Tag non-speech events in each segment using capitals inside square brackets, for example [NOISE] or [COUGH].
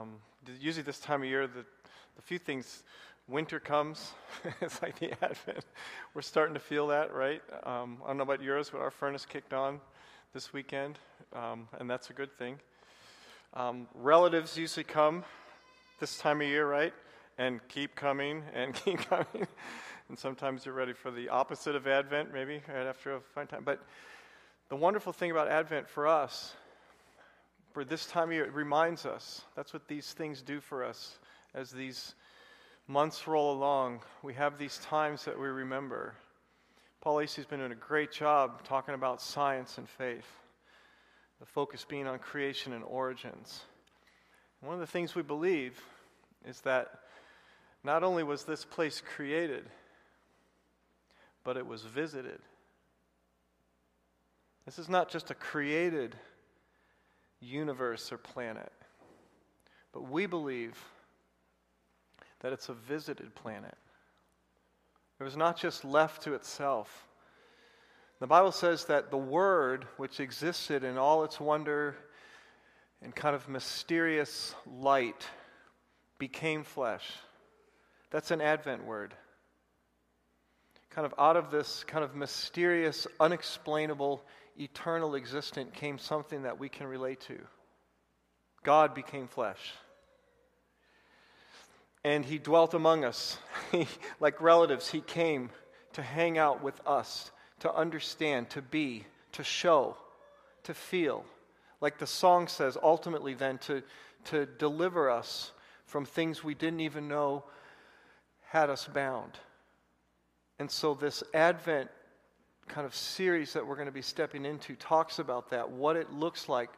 Um, usually, this time of year, the, the few things, winter comes. [LAUGHS] it's like the Advent. We're starting to feel that, right? Um, I don't know about yours, but our furnace kicked on this weekend, um, and that's a good thing. Um, relatives usually come this time of year, right? And keep coming and [LAUGHS] keep coming. and sometimes you're ready for the opposite of Advent, maybe, right after a fine time. But the wonderful thing about Advent for us for this time of year, it reminds us. That's what these things do for us as these months roll along. We have these times that we remember. Paul Lacey's been doing a great job talking about science and faith, the focus being on creation and origins. one of the things we believe is that not only was this place created, but it was visited. This is not just a created universe or planet. But we believe that it's a visited planet. It was not just left to itself. The Bible says that the Word, which existed in all its wonder and kind of mysterious light, became flesh. That's an Advent word. Kind of out of this kind of mysterious, unexplainable eternal existent came something that we can relate to. God became flesh. And he dwelt among us. [LAUGHS] like relatives, he came to hang out with us, to understand, to be, to show, to feel. Like the song says, ultimately, then, to, to deliver us from things we didn't even know had us bound. And so, this Advent kind of series that we're going to be stepping into talks about that, what it looks like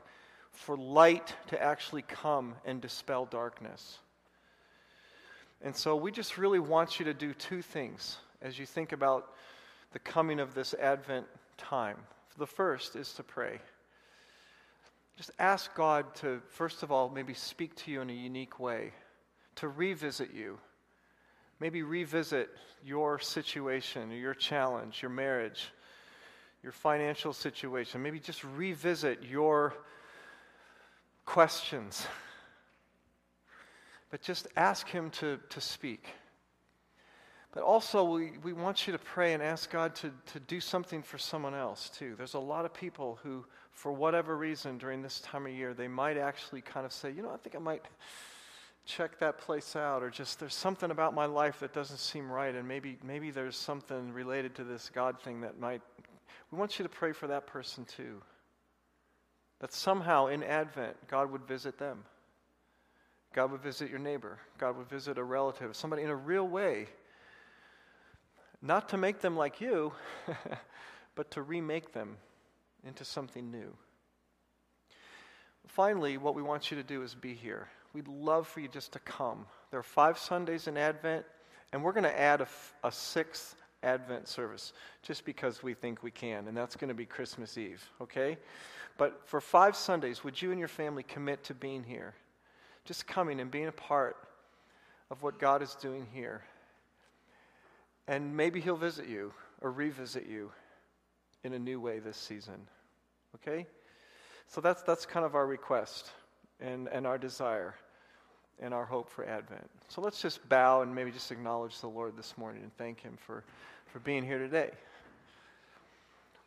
for light to actually come and dispel darkness. And so we just really want you to do two things as you think about the coming of this Advent time. The first is to pray. Just ask God to, first of all, maybe speak to you in a unique way, to revisit you. Maybe revisit your situation, your challenge, your marriage, your financial situation. Maybe just revisit your questions. But just ask Him to, to speak. But also, we, we want you to pray and ask God to, to do something for someone else, too. There's a lot of people who, for whatever reason, during this time of year, they might actually kind of say, you know, I think I might check that place out, or just there's something about my life that doesn't seem right, and maybe, maybe there's something related to this God thing that might we want you to pray for that person too. That somehow in Advent, God would visit them. God would visit your neighbor. God would visit a relative, somebody in a real way. Not to make them like you, [LAUGHS] but to remake them into something new. Finally, what we want you to do is be here. We'd love for you just to come. There are five Sundays in Advent, and we're going to add a, a sixth Advent service just because we think we can, and that's going to be Christmas Eve, okay? But for five Sundays, would you and your family commit to being here? Just coming and being a part of what God is doing here. And maybe He'll visit you or revisit you in a new way this season, okay? So that's, that's kind of our request and, and our desire and our hope for Advent. So let's just bow and maybe just acknowledge the Lord this morning and thank Him for, for being here today.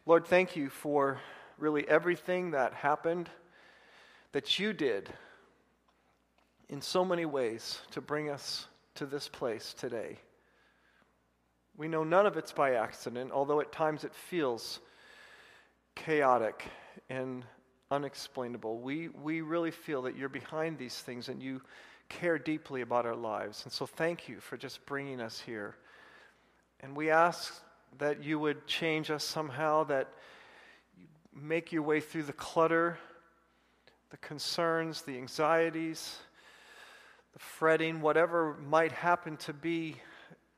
Lord, thank you for really everything that happened that you did in so many ways to bring us to this place today. We know none of it's by accident, although at times it feels chaotic and unexplainable. We, we really feel that you're behind these things and you care deeply about our lives. And so thank you for just bringing us here. And we ask that you would change us somehow, that you make your way through the clutter, the concerns, the anxieties, the fretting, whatever might happen to be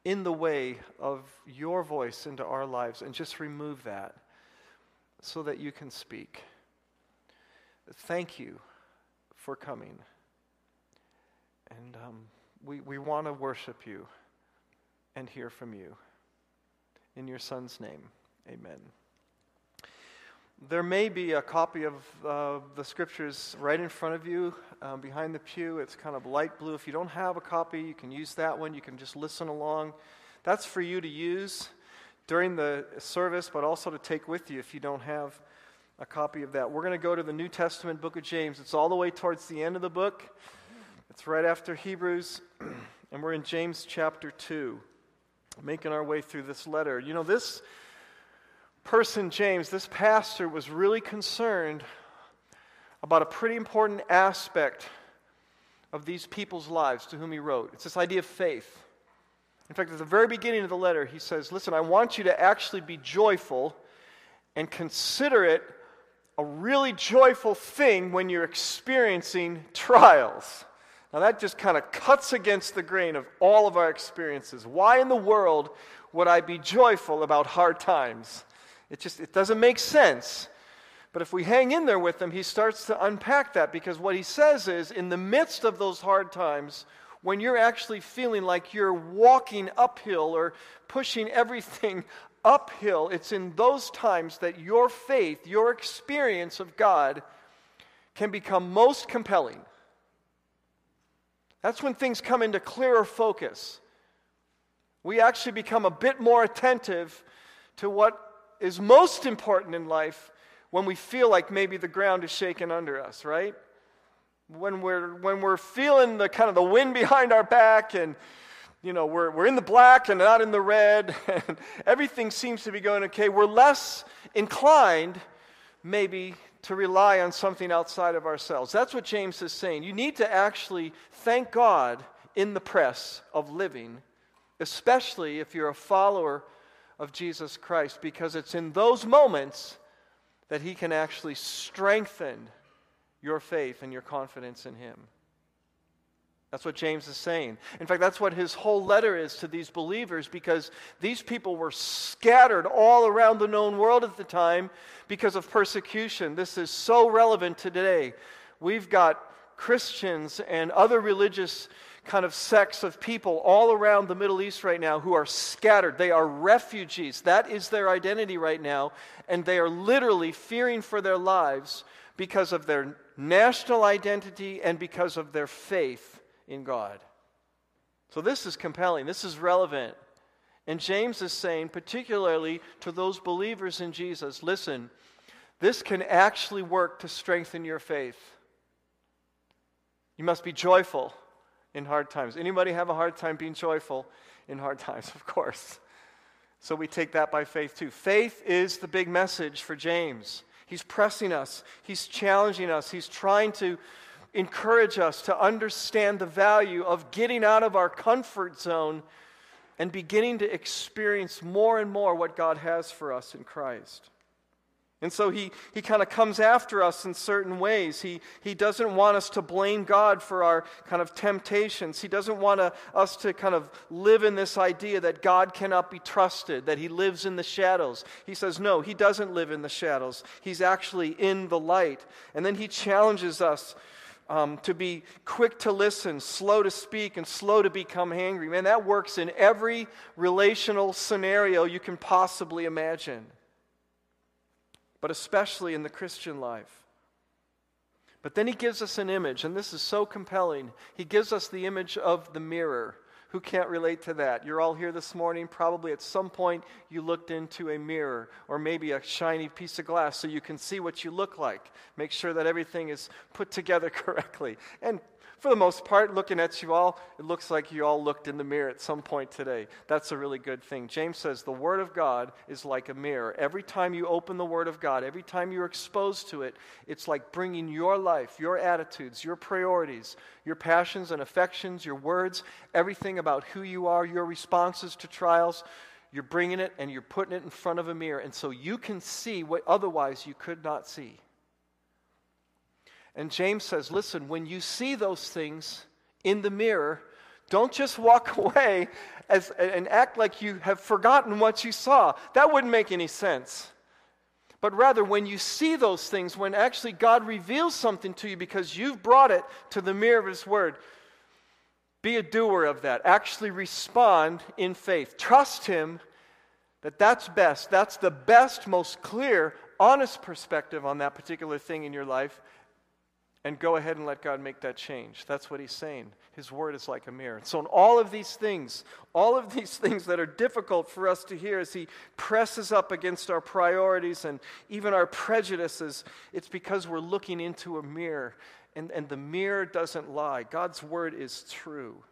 in the way of your voice into our lives, and just remove that so that you can speak. Thank you for coming. And um, we, we want to worship you and hear from you. In your Son's name, amen. There may be a copy of uh, the scriptures right in front of you um, behind the pew. It's kind of light blue. If you don't have a copy, you can use that one. You can just listen along. That's for you to use during the service, but also to take with you if you don't have a copy of that. We're going to go to the New Testament book of James. It's all the way towards the end of the book, it's right after Hebrews, [CLEARS THROAT] and we're in James chapter 2, making our way through this letter. You know, this person, James, this pastor, was really concerned about a pretty important aspect of these people's lives to whom he wrote. It's this idea of faith. In fact, at the very beginning of the letter, he says, Listen, I want you to actually be joyful and consider it a really joyful thing when you're experiencing trials. Now, that just kind of cuts against the grain of all of our experiences. Why in the world would I be joyful about hard times? It just it doesn't make sense. But if we hang in there with him, he starts to unpack that because what he says is in the midst of those hard times, when you're actually feeling like you're walking uphill or pushing everything uphill, it's in those times that your faith, your experience of God, can become most compelling. That's when things come into clearer focus. We actually become a bit more attentive to what is most important in life when we feel like maybe the ground is shaking under us, right? When we're, when we're feeling the kind of the wind [LAUGHS] behind our back and you know, we're, we're in the black and not in the red, [LAUGHS] and everything seems to be going okay, we're less inclined, maybe, to rely on something outside of ourselves. That's what James is saying. You need to actually thank God in the press of living, especially if you're a follower of Jesus Christ because it's in those moments that He can actually strengthen your faith and your confidence in Him. That's what James is saying. In fact, that's what his whole letter is to these believers because these people were scattered all around the known world at the time because of persecution. This is so relevant today. We've got Christians and other religious kind of sects of people all around the Middle East right now who are scattered. They are refugees. That is their identity right now. And they are literally fearing for their lives because of their national identity and because of their faith in God. So this is compelling. This is relevant. And James is saying, particularly to those believers in Jesus, listen, this can actually work to strengthen your faith. You must be joyful in hard times. Anybody have a hard time being joyful in hard times? [LAUGHS] Of course. So we take that by faith too. Faith is the big message for James. He's pressing us, he's challenging us, he's trying to encourage us to understand the value of getting out of our comfort zone and beginning to experience more and more what God has for us in Christ. And so he, he kind of comes after us in certain ways. He, he doesn't want us to blame God for our kind of temptations. He doesn't want to, us to kind of live in this idea that God cannot be trusted, that he lives in the shadows. He says, no, he doesn't live in the shadows. He's actually in the light. And then he challenges us um, to be quick to listen, slow to speak, and slow to become angry. Man, that works in every relational scenario you can possibly imagine but especially in the Christian life. But then he gives us an image, and this is so compelling. He gives us the image of the mirror. Who can't relate to that? You're all here this morning. Probably at some point you looked into a mirror or maybe a shiny piece of glass so you can see what you look like. Make sure that everything is put together [LAUGHS] correctly. And for the most part, looking at you all, it looks like you all looked in the mirror at some point today. That's a really good thing. James says the Word of God is like a mirror. Every time you open the Word of God, every time you're exposed to it, it's like bringing your life, your attitudes, your priorities, your passions and affections, your words, everything about who you are, your responses to trials. You're bringing it and you're putting it in front of a mirror, and so you can see what otherwise you could not see. And James says, listen, when you see those things in the mirror, don't just walk [LAUGHS] away as, and act like you have forgotten what you saw. That wouldn't make any sense. But rather, when you see those things, when actually God reveals something to you because you've brought it to the mirror of His Word, be a doer of that. Actually respond in faith. Trust Him that that's best. That's the best, most clear, honest perspective on that particular thing in your life and go ahead and let God make that change. That's what he's saying. His word is like a mirror. So, in all of these things, all of these things that are difficult for us to hear as he presses up against our priorities and even our prejudices, it's because we're looking into a mirror. And, and the mirror doesn't lie. God's word is true.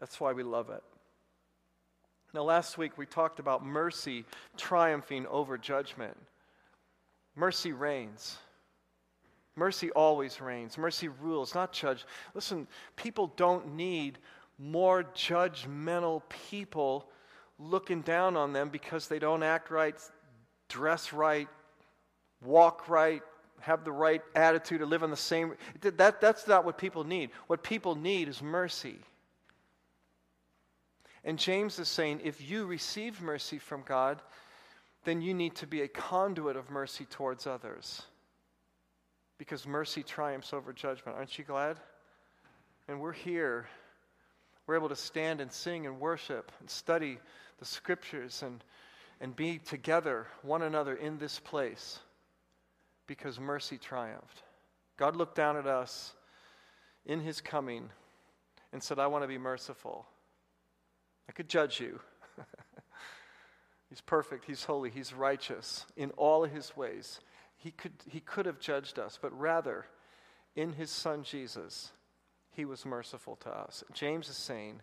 That's why we love it. Now, last week we talked about mercy triumphing over judgment. Mercy reigns. Mercy always reigns. Mercy rules, not judge. Listen, people don't need more judgmental people looking down on them because they don't act right, dress right, walk right, have the right attitude, or live on the same. That, that's not what people need. What people need is mercy. And James is saying if you receive mercy from God, then you need to be a conduit of mercy towards others because mercy triumphs over judgment. Aren't you glad? And we're here. We're able to stand and sing and worship and study the scriptures and, and be together, one another, in this place because mercy triumphed. God looked down at us in his coming and said, I want to be merciful. I could judge you. [LAUGHS] he's perfect, he's holy, he's righteous in all his ways. He could, he could have judged us, but rather, in his son Jesus, he was merciful to us. James is saying,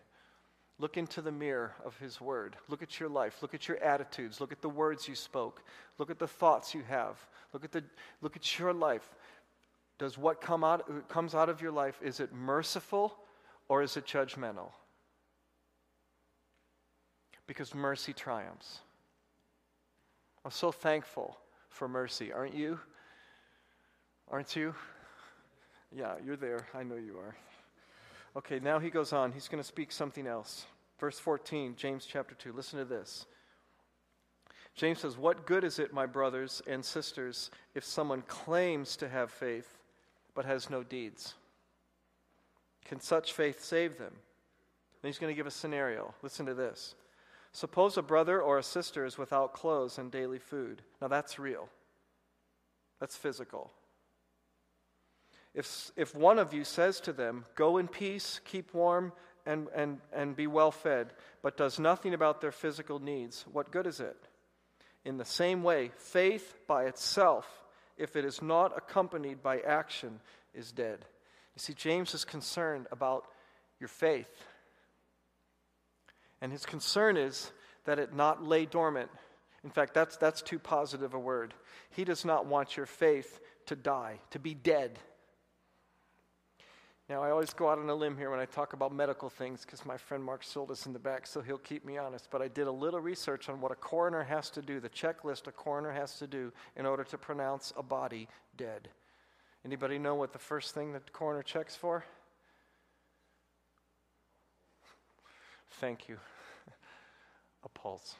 Look into the mirror of His Word. Look at your life. Look at your attitudes. Look at the words you spoke. Look at the thoughts you have. Look at, the, look at your life. Does what come out, comes out of your life, is it merciful or is it judgmental? Because mercy triumphs. I'm so thankful for mercy. Aren't you? Aren't you? Yeah, you're there. I know you are. Okay, now he goes on. He's going to speak something else. Verse 14, James chapter 2. Listen to this. James says, What good is it, my brothers and sisters, if someone claims to have faith but has no deeds? Can such faith save them? And he's going to give a scenario. Listen to this. Suppose a brother or a sister is without clothes and daily food. Now that's real, that's physical. If, if one of you says to them, Go in peace, keep warm, and, and, and be well fed, but does nothing about their physical needs, what good is it? In the same way, faith by itself, if it is not accompanied by action, is dead. You see, James is concerned about your faith. And his concern is that it not lay dormant. In fact, that's, that's too positive a word. He does not want your faith to die, to be dead. Now, I always go out on a limb here when I talk about medical things because my friend Mark is in the back, so he'll keep me honest. But I did a little research on what a coroner has to do, the checklist a coroner has to do in order to pronounce a body dead. Anybody know what the first thing that the coroner checks for? Thank you. [LAUGHS] A pulse.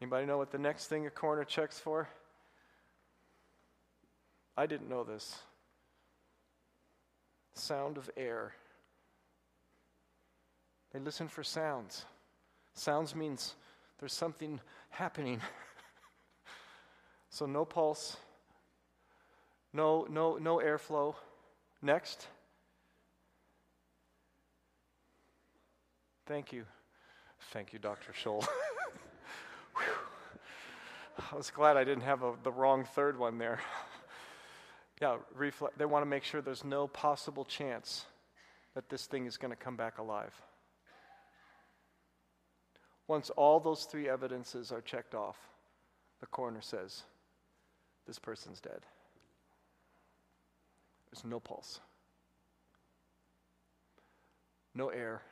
Anybody know what the next thing a coroner checks for? I didn't know this. Sound of air. They listen for sounds. Sounds means there's something happening. [LAUGHS] so no pulse, no no no airflow. Next. Thank you. Thank you, Dr. Scholl. [LAUGHS] I was glad I didn't have a, the wrong third one there. yeah, reflect, they want to make sure there's no possible chance that this thing is going to come back alive. Once all those three evidences are checked off, the coroner says, This person's dead. There's no pulse, no air,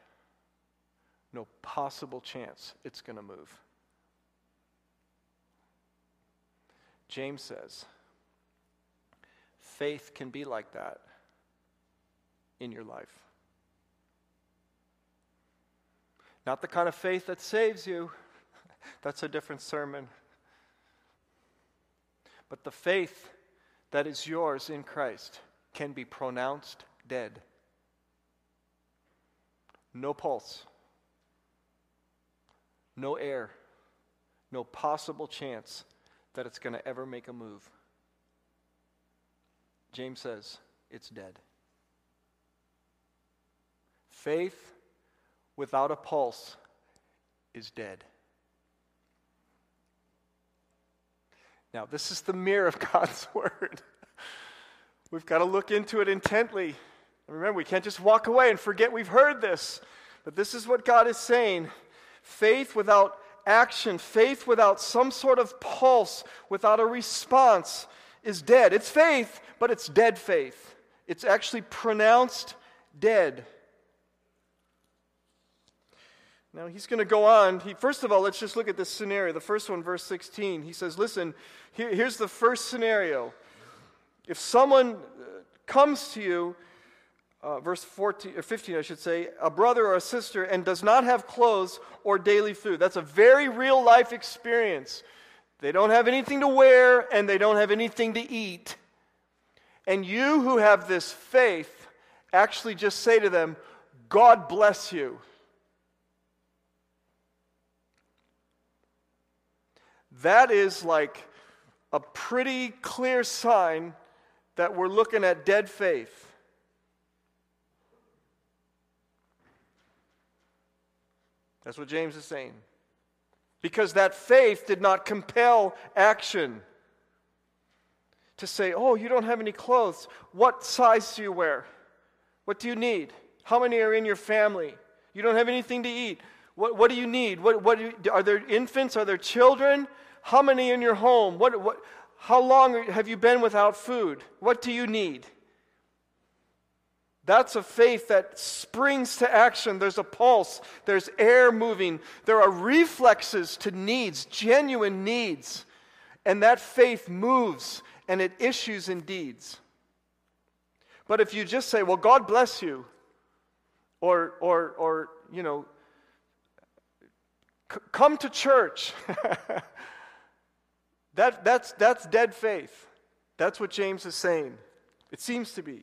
no possible chance it's going to move. James says, faith can be like that in your life. Not the kind of faith that saves you, [LAUGHS] that's a different sermon. But the faith that is yours in Christ can be pronounced dead. No pulse no air, no possible chance that it's going to ever make a move. James says it's dead. Faith without a pulse is dead. Now, this is the mirror of [LAUGHS] God's Word. We've got to look into it intently. Remember, we can't just walk away and forget we've heard this. But this is what God is saying faith without action, faith without some sort of pulse, without a response, is dead. It's faith, but it's dead faith. It's actually pronounced dead. Now he's going to go on. He, first of all, let's just look at this scenario. The first one, verse 16. He says, Listen, here, here's the first scenario. If someone uh, comes to you, uh, verse 14, or 15, I should say, a brother or a sister, and does not have clothes or daily food, that's a very real life experience. They don't have anything to wear and they don't have anything to eat. And you who have this faith actually just say to them, God bless you. That is like a pretty clear sign that we're looking at dead faith. That's what James is saying. Because that faith did not compel action. To say, oh, you don't have any clothes. What size do you wear? What do you need? How many are in your family? You don't have anything to eat. What, what do you need? What, what you, are there infants? Are there children? How many in your home? What, what, how long have you been without food? What do you need? That's a faith that springs to action. There's a pulse, there's air moving, there are reflexes to needs, genuine needs. And that faith moves and it issues in deeds. But if you just say, well, God bless you, or, or, or you know, c- come to church. [LAUGHS] That, that's, that's dead faith. That's what James is saying. It seems to be.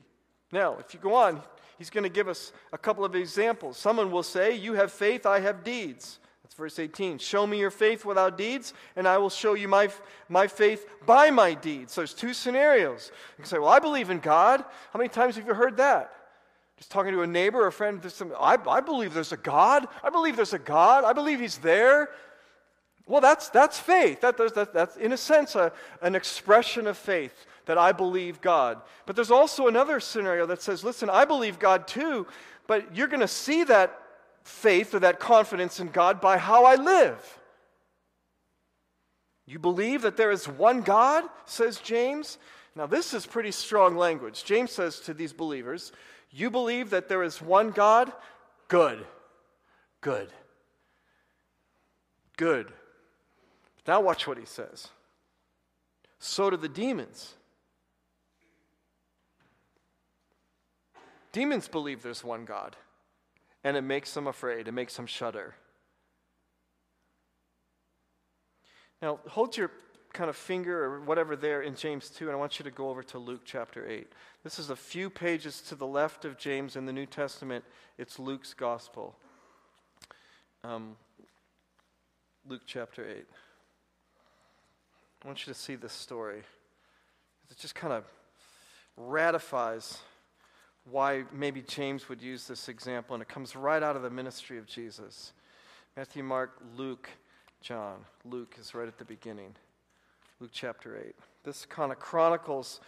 Now, if you go on, he's going to give us a couple of examples. Someone will say, You have faith, I have deeds. That's verse 18. Show me your faith without deeds, and I will show you my, my faith by my deeds. So there's two scenarios. You can say, Well, I believe in God. How many times have you heard that? Just talking to a neighbor or a friend, I, I believe there's a God. I believe there's a God. I believe He's there. Well, that's, that's faith. That, that, that's, in a sense, a, an expression of faith that I believe God. But there's also another scenario that says, listen, I believe God too, but you're going to see that faith or that confidence in God by how I live. You believe that there is one God, says James. Now, this is pretty strong language. James says to these believers, You believe that there is one God? Good. Good. Good. Now, watch what he says. So do the demons. Demons believe there's one God, and it makes them afraid, it makes them shudder. Now, hold your kind of finger or whatever there in James 2, and I want you to go over to Luke chapter 8. This is a few pages to the left of James in the New Testament. It's Luke's gospel. Um, Luke chapter 8. I want you to see this story. It just kind of ratifies why maybe James would use this example, and it comes right out of the ministry of Jesus. Matthew, Mark, Luke, John. Luke is right at the beginning. Luke chapter 8. This kind of chronicles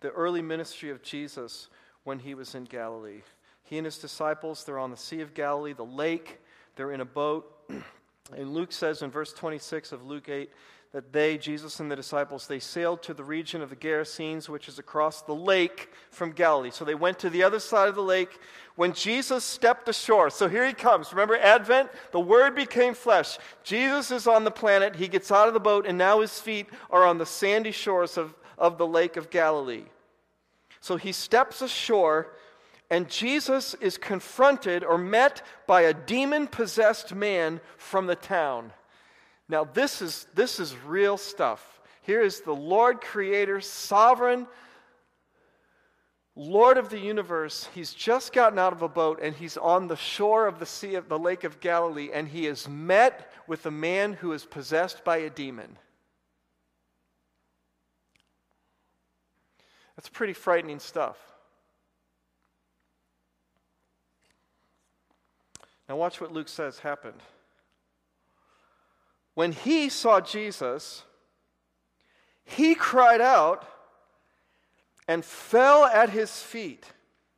the early ministry of Jesus when he was in Galilee. He and his disciples, they're on the Sea of Galilee, the lake, they're in a boat. [CLEARS THROAT] And Luke says in verse 26 of Luke 8 that they, Jesus and the disciples, they sailed to the region of the Gerasenes, which is across the lake from Galilee. So they went to the other side of the lake when Jesus stepped ashore. So here he comes. Remember Advent? The Word became flesh. Jesus is on the planet. He gets out of the boat, and now his feet are on the sandy shores of, of the lake of Galilee. So he steps ashore, and Jesus is confronted or met by a demon possessed man from the town. Now, this is, this is real stuff. Here is the Lord Creator, sovereign, Lord of the universe, he's just gotten out of a boat and he's on the shore of the sea of the lake of Galilee and he is met with a man who is possessed by a demon. That's pretty frightening stuff. Now, watch what Luke says happened. When he saw Jesus, he cried out and fell at his feet.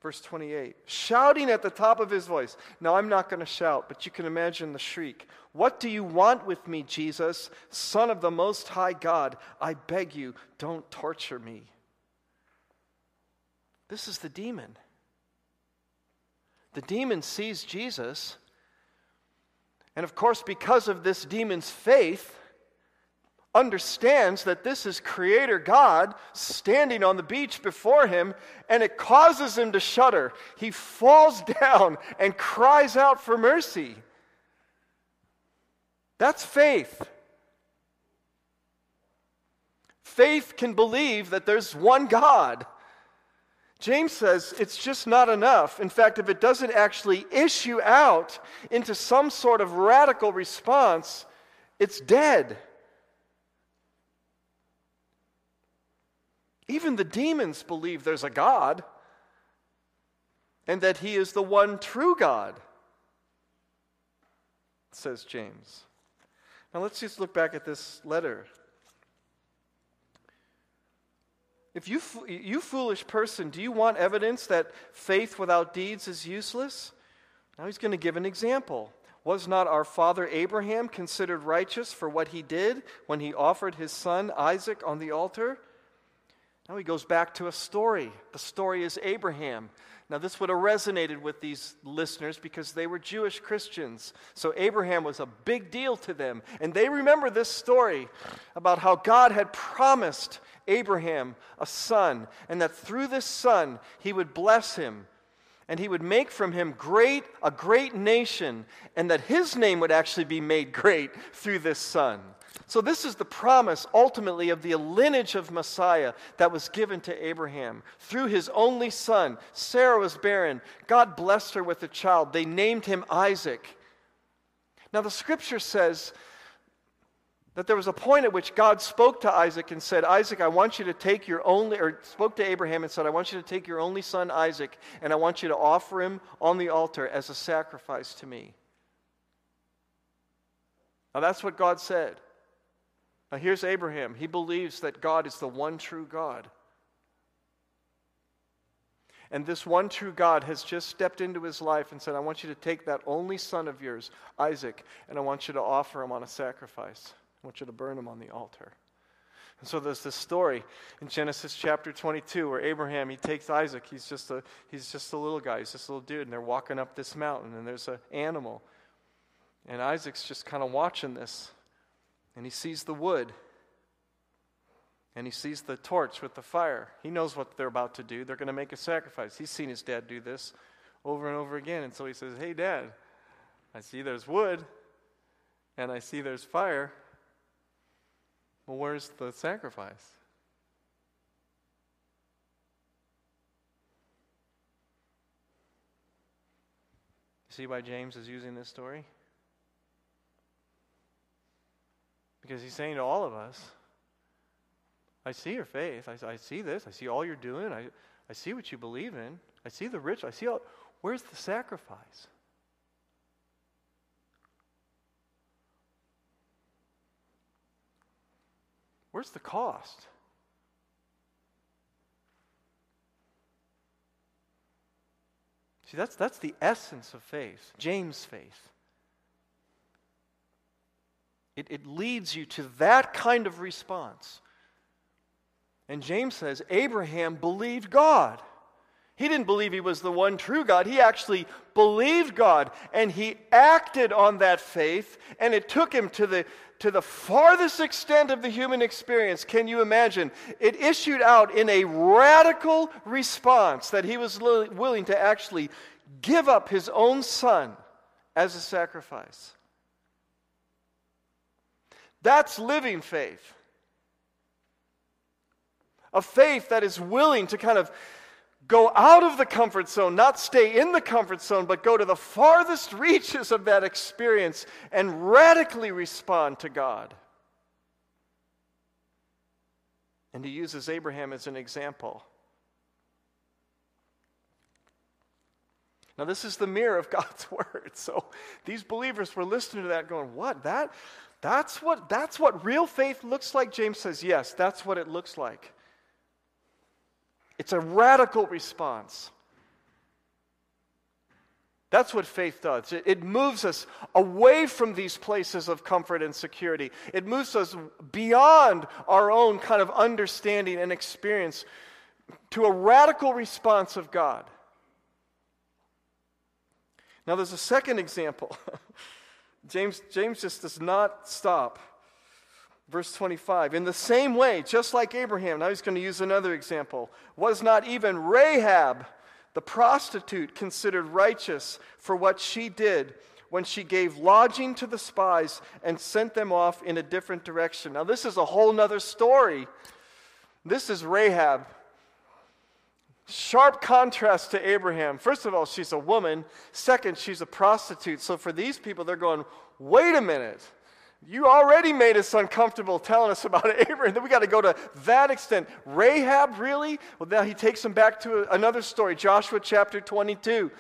Verse 28, shouting at the top of his voice. Now, I'm not going to shout, but you can imagine the shriek. What do you want with me, Jesus, Son of the Most High God? I beg you, don't torture me. This is the demon. The demon sees Jesus, and of course, because of this demon's faith, understands that this is Creator God standing on the beach before him, and it causes him to shudder. He falls [LAUGHS] down and cries out for mercy. That's faith. Faith can believe that there's one God James says it's just not enough. In fact, if it doesn't actually issue out into some sort of radical response, it's dead. Even the demons believe there's a God and that he is the one true God, says James. Now let's just look back at this letter If you, you foolish person, do you want evidence that faith without deeds is useless? Now he's going to give an example. Was not our father Abraham considered righteous for what he did when he offered his son Isaac on the altar? Now he goes back to a story. The story is Abraham. Now, this would have resonated with these listeners because they were Jewish Christians. So, Abraham was a big deal to them. And they remember this story about how God had promised Abraham a son, and that through this son he would bless him, and he would make from him great a great nation, and that his name would actually be made [LAUGHS] great through this son. So, this is the promise ultimately of the lineage of Messiah that was given to Abraham through his only son. Sarah was barren. God blessed her with a child. They named him Isaac. Now, the scripture says that there was a point at which God spoke to Isaac and said, Isaac, I want you to take your only, or spoke to Abraham and said, I want you to take your only son Isaac and I want you to offer him on the altar as a sacrifice to me. Now that's what God said. Now here's Abraham. He believes that God is the one true God. And this one true God has just stepped into his life and said, I want you to take that only son of yours, Isaac, and I want you to offer him on a sacrifice. I want you to burn them on the altar. And so there's this story in Genesis chapter 22 where Abraham, he takes Isaac. He's just a, he's just a little guy. He's just a little dude. And they're walking up this mountain and there's an animal. And Isaac's just kind of watching this. And he sees the wood. And he sees the torch with the fire. He knows what they're about to do. They're going to make a sacrifice. He's seen his dad do this over and over again. And so he says, Hey, dad, I see there's wood and I see there's fire. Well, where's the sacrifice? You See why James is using this story? Because he's saying to all of us, I see your faith. I, I see this. I see all you're doing. I, I see what you believe in. I see the rich. I see all. Where's the sacrifice? Where's the cost? See, that's, that's the essence of faith, James' faith. It, it leads you to that kind of response. And James says Abraham believed God. He didn't believe he was the one true God. He actually believed God and he acted on that faith, and it took him to the, to the farthest extent of the human experience. Can you imagine? It issued out in a radical response that he was li- willing to actually give up his own son as a sacrifice. That's living faith. A faith that is willing to kind of go out of the comfort zone, not stay in the comfort zone, but go to the farthest reaches of that experience and radically respond to God. And he uses Abraham as an example. Now, this is the mirror of [LAUGHS] God's word. So these believers were listening to that, going, What? That? That's what, that's what real faith looks like? James says, Yes, that's what it looks like. It's a radical response. That's what faith does. It, moves us away from these places of comfort and security. It moves us beyond our own kind of understanding and experience to a radical response of God. Now, there's a second example. [LAUGHS] James, James just does not stop. Verse 25, in the same way, just like Abraham, now he's going to use another example, was not even Rahab, the prostitute, considered righteous for what she did when she gave lodging to the spies and sent them off in a different direction. Now, this is a whole nother story. This is Rahab. Sharp contrast to Abraham. First of all, she's a woman. Second, she's a prostitute. So for these people, they're going, wait a minute. You already made us uncomfortable telling us about [LAUGHS] Abraham. Then we got to go to that extent. Rahab, really? Well, now he takes them back to another story Joshua chapter 22.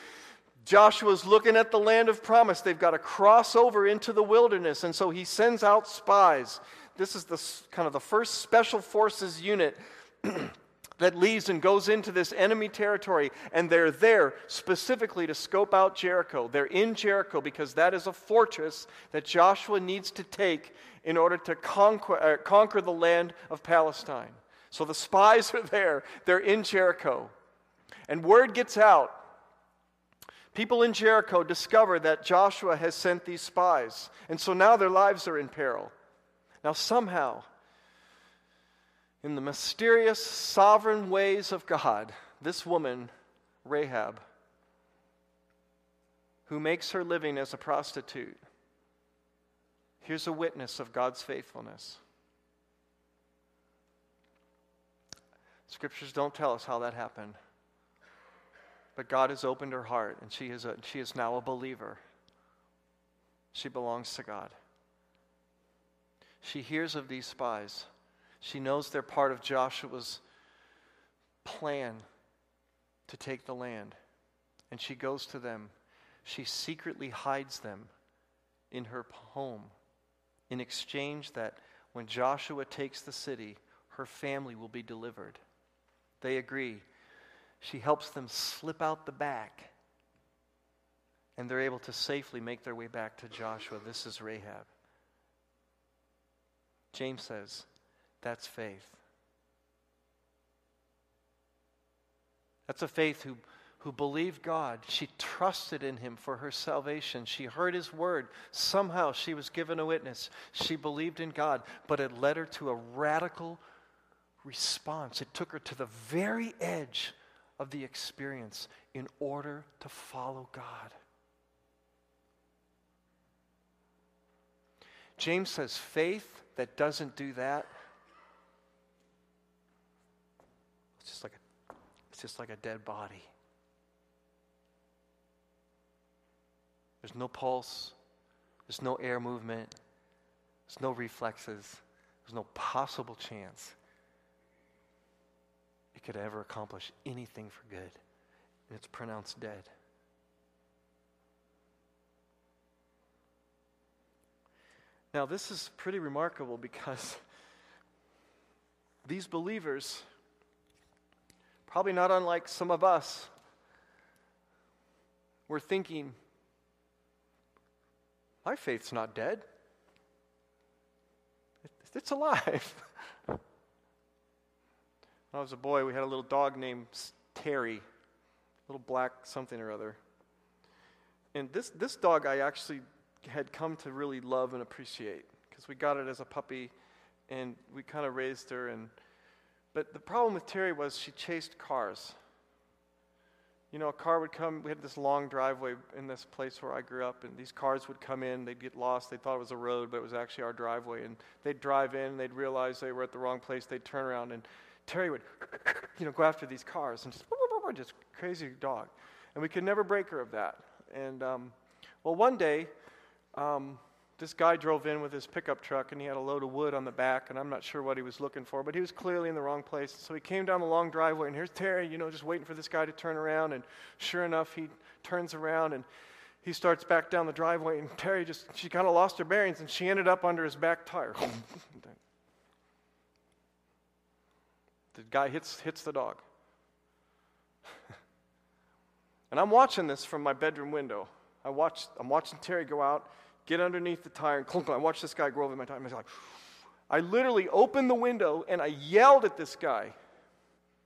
Joshua's looking at the land of promise. They've got to cross over into the wilderness. And so he sends out spies. This is the kind of the first special forces unit [CLEARS THROAT] that leaves and goes into this enemy territory, and they're there specifically to scope out Jericho. They're in Jericho because that is a fortress that Joshua needs to take in order to conquer, uh, conquer the land of Palestine. So the spies [LAUGHS] are there, they're in Jericho. And word gets out. People in Jericho discover that Joshua has sent these spies, and so now their lives are in peril. Now, somehow, in the mysterious, sovereign ways of God, this woman, Rahab, who makes her living as a prostitute, here's a witness of God's faithfulness. Scriptures don't tell us how that happened. But God has opened her heart, and she is, a, she is now a believer. She belongs to God. She hears of these spies. She knows they're part of Joshua's plan to take the land. And she goes to them. She secretly hides them in her home in exchange that when Joshua takes the city, her family will be delivered. They agree. She helps them slip out the back, and they're able to safely make their way back to Joshua. This is Rahab. James says, that's faith. That's a faith who, who believed God. She trusted in Him for her salvation. She heard His word. Somehow she was given a witness. She believed in God, but it led her to a radical response. It took her to the very edge of the experience in order to follow God. James says faith that doesn't do that It's just like a, it's just like a dead body. There's no pulse, there's no air movement, there's no reflexes, there's no possible chance it could ever accomplish anything for good. And it's pronounced dead. Now, this is pretty remarkable because [LAUGHS] these believers probably not unlike some of us, we're thinking, my faith's not dead, it's alive. [LAUGHS] when I was a boy, we had a little dog named Terry, little black something or other. And this, this dog I actually had come to really love and appreciate because we got it as a puppy and we kind of raised her and but the problem with Terry was she chased cars. You know, a car would come, we had this long driveway in this place where I grew up, and these cars would come in, they'd get lost, they thought it was a road, but it was actually our driveway. And they'd drive in, they'd realize they were at the wrong place, they'd turn around, and Terry would, [LAUGHS] you know, go after these cars and just, just crazy dog. And we could never break her of that. And, um, well, one day, um, this guy drove in with his pickup truck and he had a load of wood on the back, and I'm not sure what he was looking for, but he was clearly in the wrong place. So he came down the long driveway, and here's Terry, you know, just waiting for this guy to turn around. And sure enough, he turns around and he starts back down the driveway, and Terry just, she kind of lost her bearings, and she ended up under his back tire. [LAUGHS] the guy hits, hits the dog. [LAUGHS] and I'm watching this from my bedroom window. I watch, I'm watching Terry go out, get underneath the tire, and clunk. I watch this guy go over my tire. I'm like, I literally opened the window and I yelled at this guy,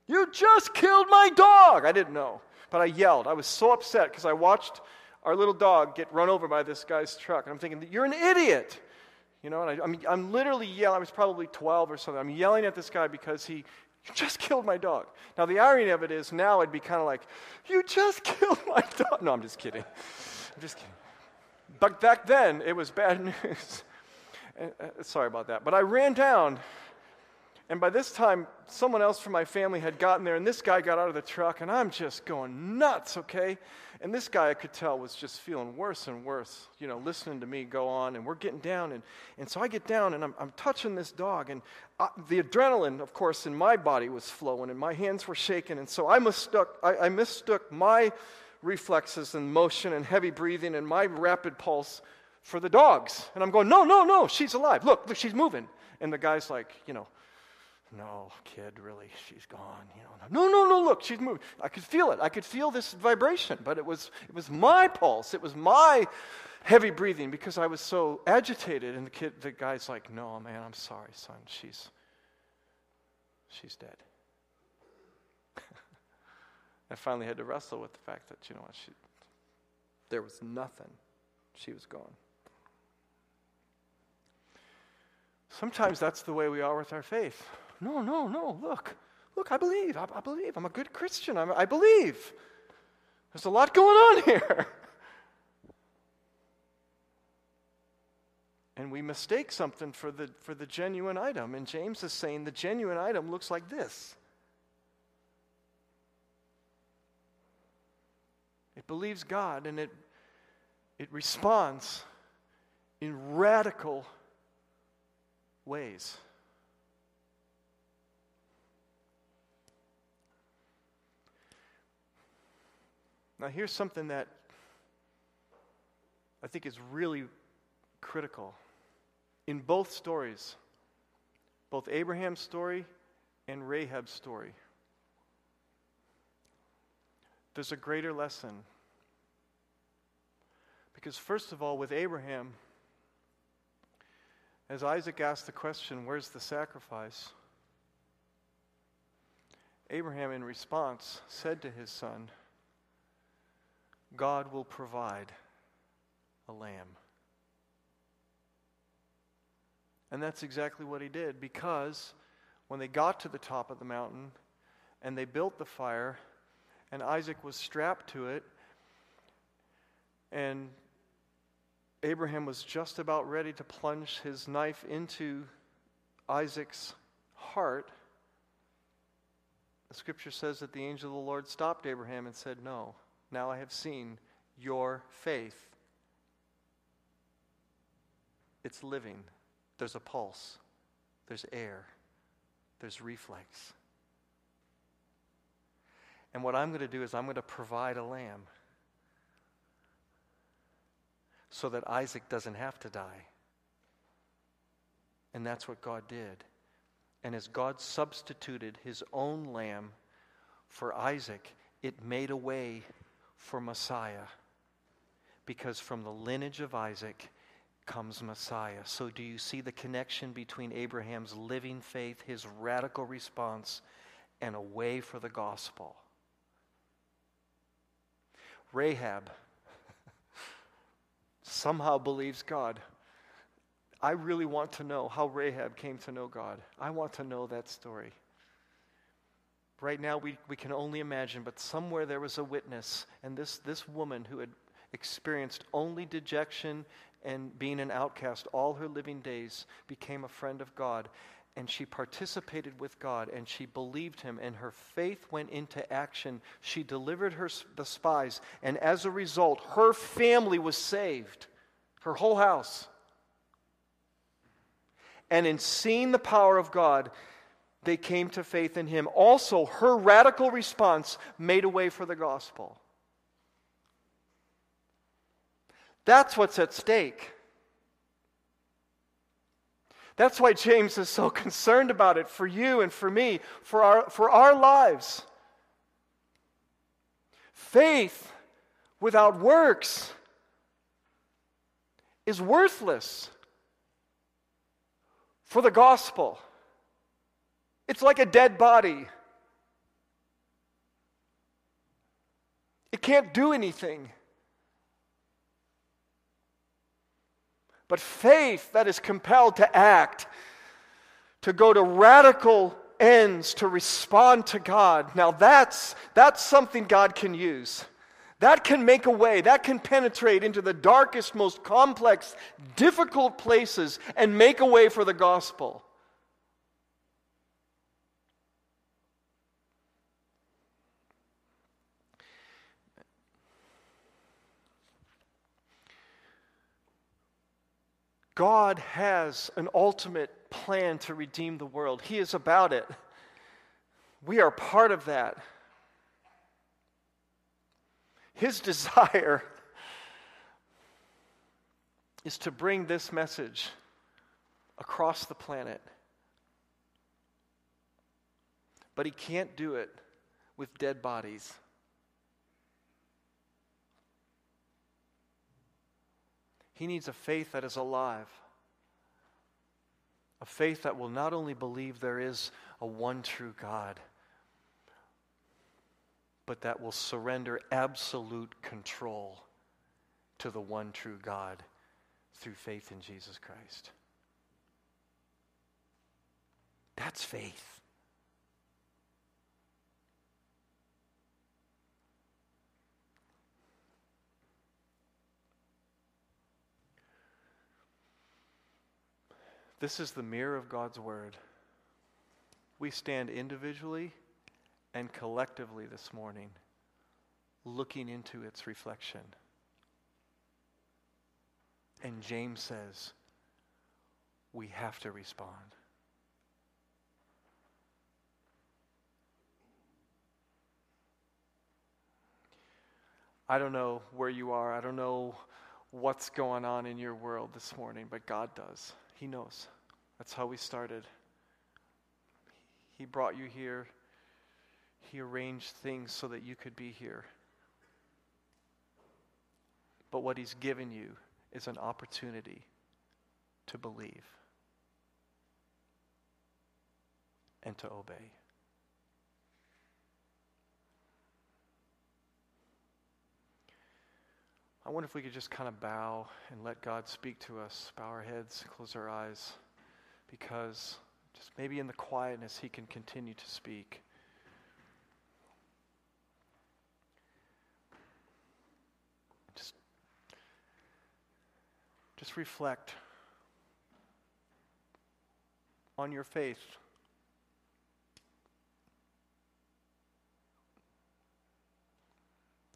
You just killed my dog! I didn't know, but I yelled. I was so upset because I watched our little dog get run over by this guy's truck. And I'm thinking, you're an idiot. You know, and I, I'm, I'm literally yelling. I was probably 12 or something. I'm yelling at this guy because he just killed my dog. Now, the irony of it is now I'd be kind of like, you just [LAUGHS] killed my dog. No, I'm just kidding. I'm just kidding. But back then, it was bad [LAUGHS] news. Uh, sorry about that. But I ran down and by this time, someone else from my family had gotten there, and this guy got out of the truck, and I'm just going nuts, okay? And this guy, I could tell, was just feeling worse and worse, you know, listening to me go on, and we're getting down. And, and so I get down, and I'm, I'm touching this dog, and I, the adrenaline, of course, in my body was flowing, and my hands were shaking. And so I mistook, I, I mistook my reflexes and motion and heavy breathing and my rapid pulse for the dog's. And I'm going, no, no, no, she's alive. Look, look, she's moving. And the guy's like, you know, no, kid, really, she's gone. You know, no, no, no, look, she's moving. I could feel it. I could feel this vibration, but it was, it was my pulse. It was my heavy breathing because I was so agitated. And the kid, the guy's like, no, man, I'm sorry, son. She's, she's dead. [LAUGHS] I finally had to wrestle with the fact that, you know what, she, there was nothing. She was gone. Sometimes that's the way we are with our faith. No, no, no, look. Look, I believe. I, I believe. I'm a good Christian. I'm, I believe. There's a lot going on [LAUGHS] here. And we mistake something for the, for the genuine item. And James is saying the genuine item looks like this it believes God and it, it responds in radical ways. Now, here's something that I think is really critical. In both stories, both Abraham's story and Rahab's story, there's a greater lesson. Because, first of all, with Abraham, as Isaac asked the question, Where's the sacrifice? Abraham, in response, said to his son, God will provide a lamb. And that's exactly what he did because when they got to the top of the mountain and they built the fire, and Isaac was strapped to it, and Abraham was just about ready to plunge his knife into Isaac's heart. The scripture says that the angel of the Lord stopped Abraham and said, No. Now I have seen your faith. It's living. There's a pulse, there's air, there's reflex. And what I'm going to do is I'm going to provide a lamb so that Isaac doesn't have to die. And that's what God did. And as God substituted his own lamb for Isaac, it made a way for Messiah. Because from the lineage of Isaac comes Messiah. So, do you see the connection between Abraham's living faith, his radical response, and a way for the gospel? Rahab somehow believes God. I really want to know how Rahab came to know God. I want to know that story. Right now, we, we can only imagine, but somewhere there was a witness, and this, this woman who had experienced only dejection and being an outcast all her living days became a friend of God. And she participated with God and she believed him and her faith went into action. She delivered her, the spies, and as a result, her family was saved, her whole house. And in seeing the power of God, they came to faith in him. Also, her radical response made a way for the gospel. That's what's at stake. That's why James is so [LAUGHS] concerned about it for you and for me, for our, for our lives. Faith without works is worthless for the gospel. It's like a dead body. It can't do anything. But faith that is compelled to act, to go to radical ends to respond to God. Now that's that's something God can use. That can make a way, that can penetrate into the darkest, most complex, difficult places and make a way for the gospel. God has an ultimate plan to redeem the world. He is about it. We are part of that. His [LAUGHS] desire is to bring this message across the planet. But he can't do it with dead bodies. He needs a faith that is alive. A faith that will not only believe there is a one true God, but that will surrender absolute control to the one true God through faith in Jesus Christ. That's faith. This is the mirror of God's Word. We stand individually and collectively this morning looking into its reflection. And James says, we have to respond. I don't know where you are. I don't know what's going on in your world this morning, but God does. He knows. That's how we started. He brought you here. He arranged things so that you could be here. But what He's given you is an opportunity to believe and to obey. I wonder if we could just kind of bow and let God speak to us, bow our heads, close our eyes, because just maybe in the quietness, He can continue to speak. Just, just reflect on your faith.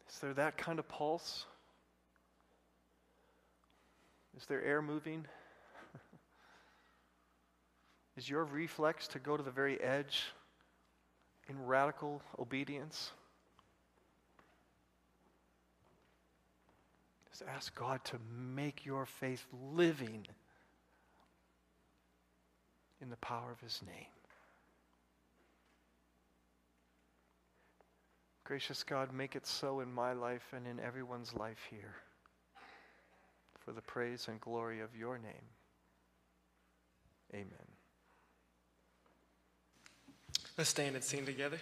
Is there that kind of pulse? Is there air moving? [LAUGHS] Is your reflex to go to the very edge in radical obedience? Just ask God to make your faith living in the power of His name. Gracious God, make it so in my life and in everyone's life here for the praise and glory of your name. Amen. Let's stand and sing together.